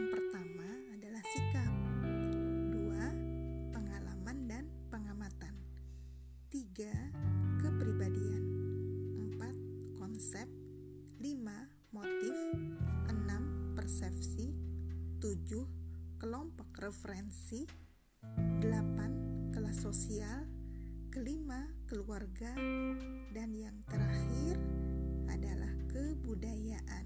yang pertama adalah sikap. Dua, pengalaman dan pengamatan. Tiga, kepribadian. Empat, konsep. Lima, motif. Enam, persepsi. Tujuh, kelompok referensi. Delapan, kelas sosial. Kelima, keluarga. Dan yang terakhir adalah kebudayaan.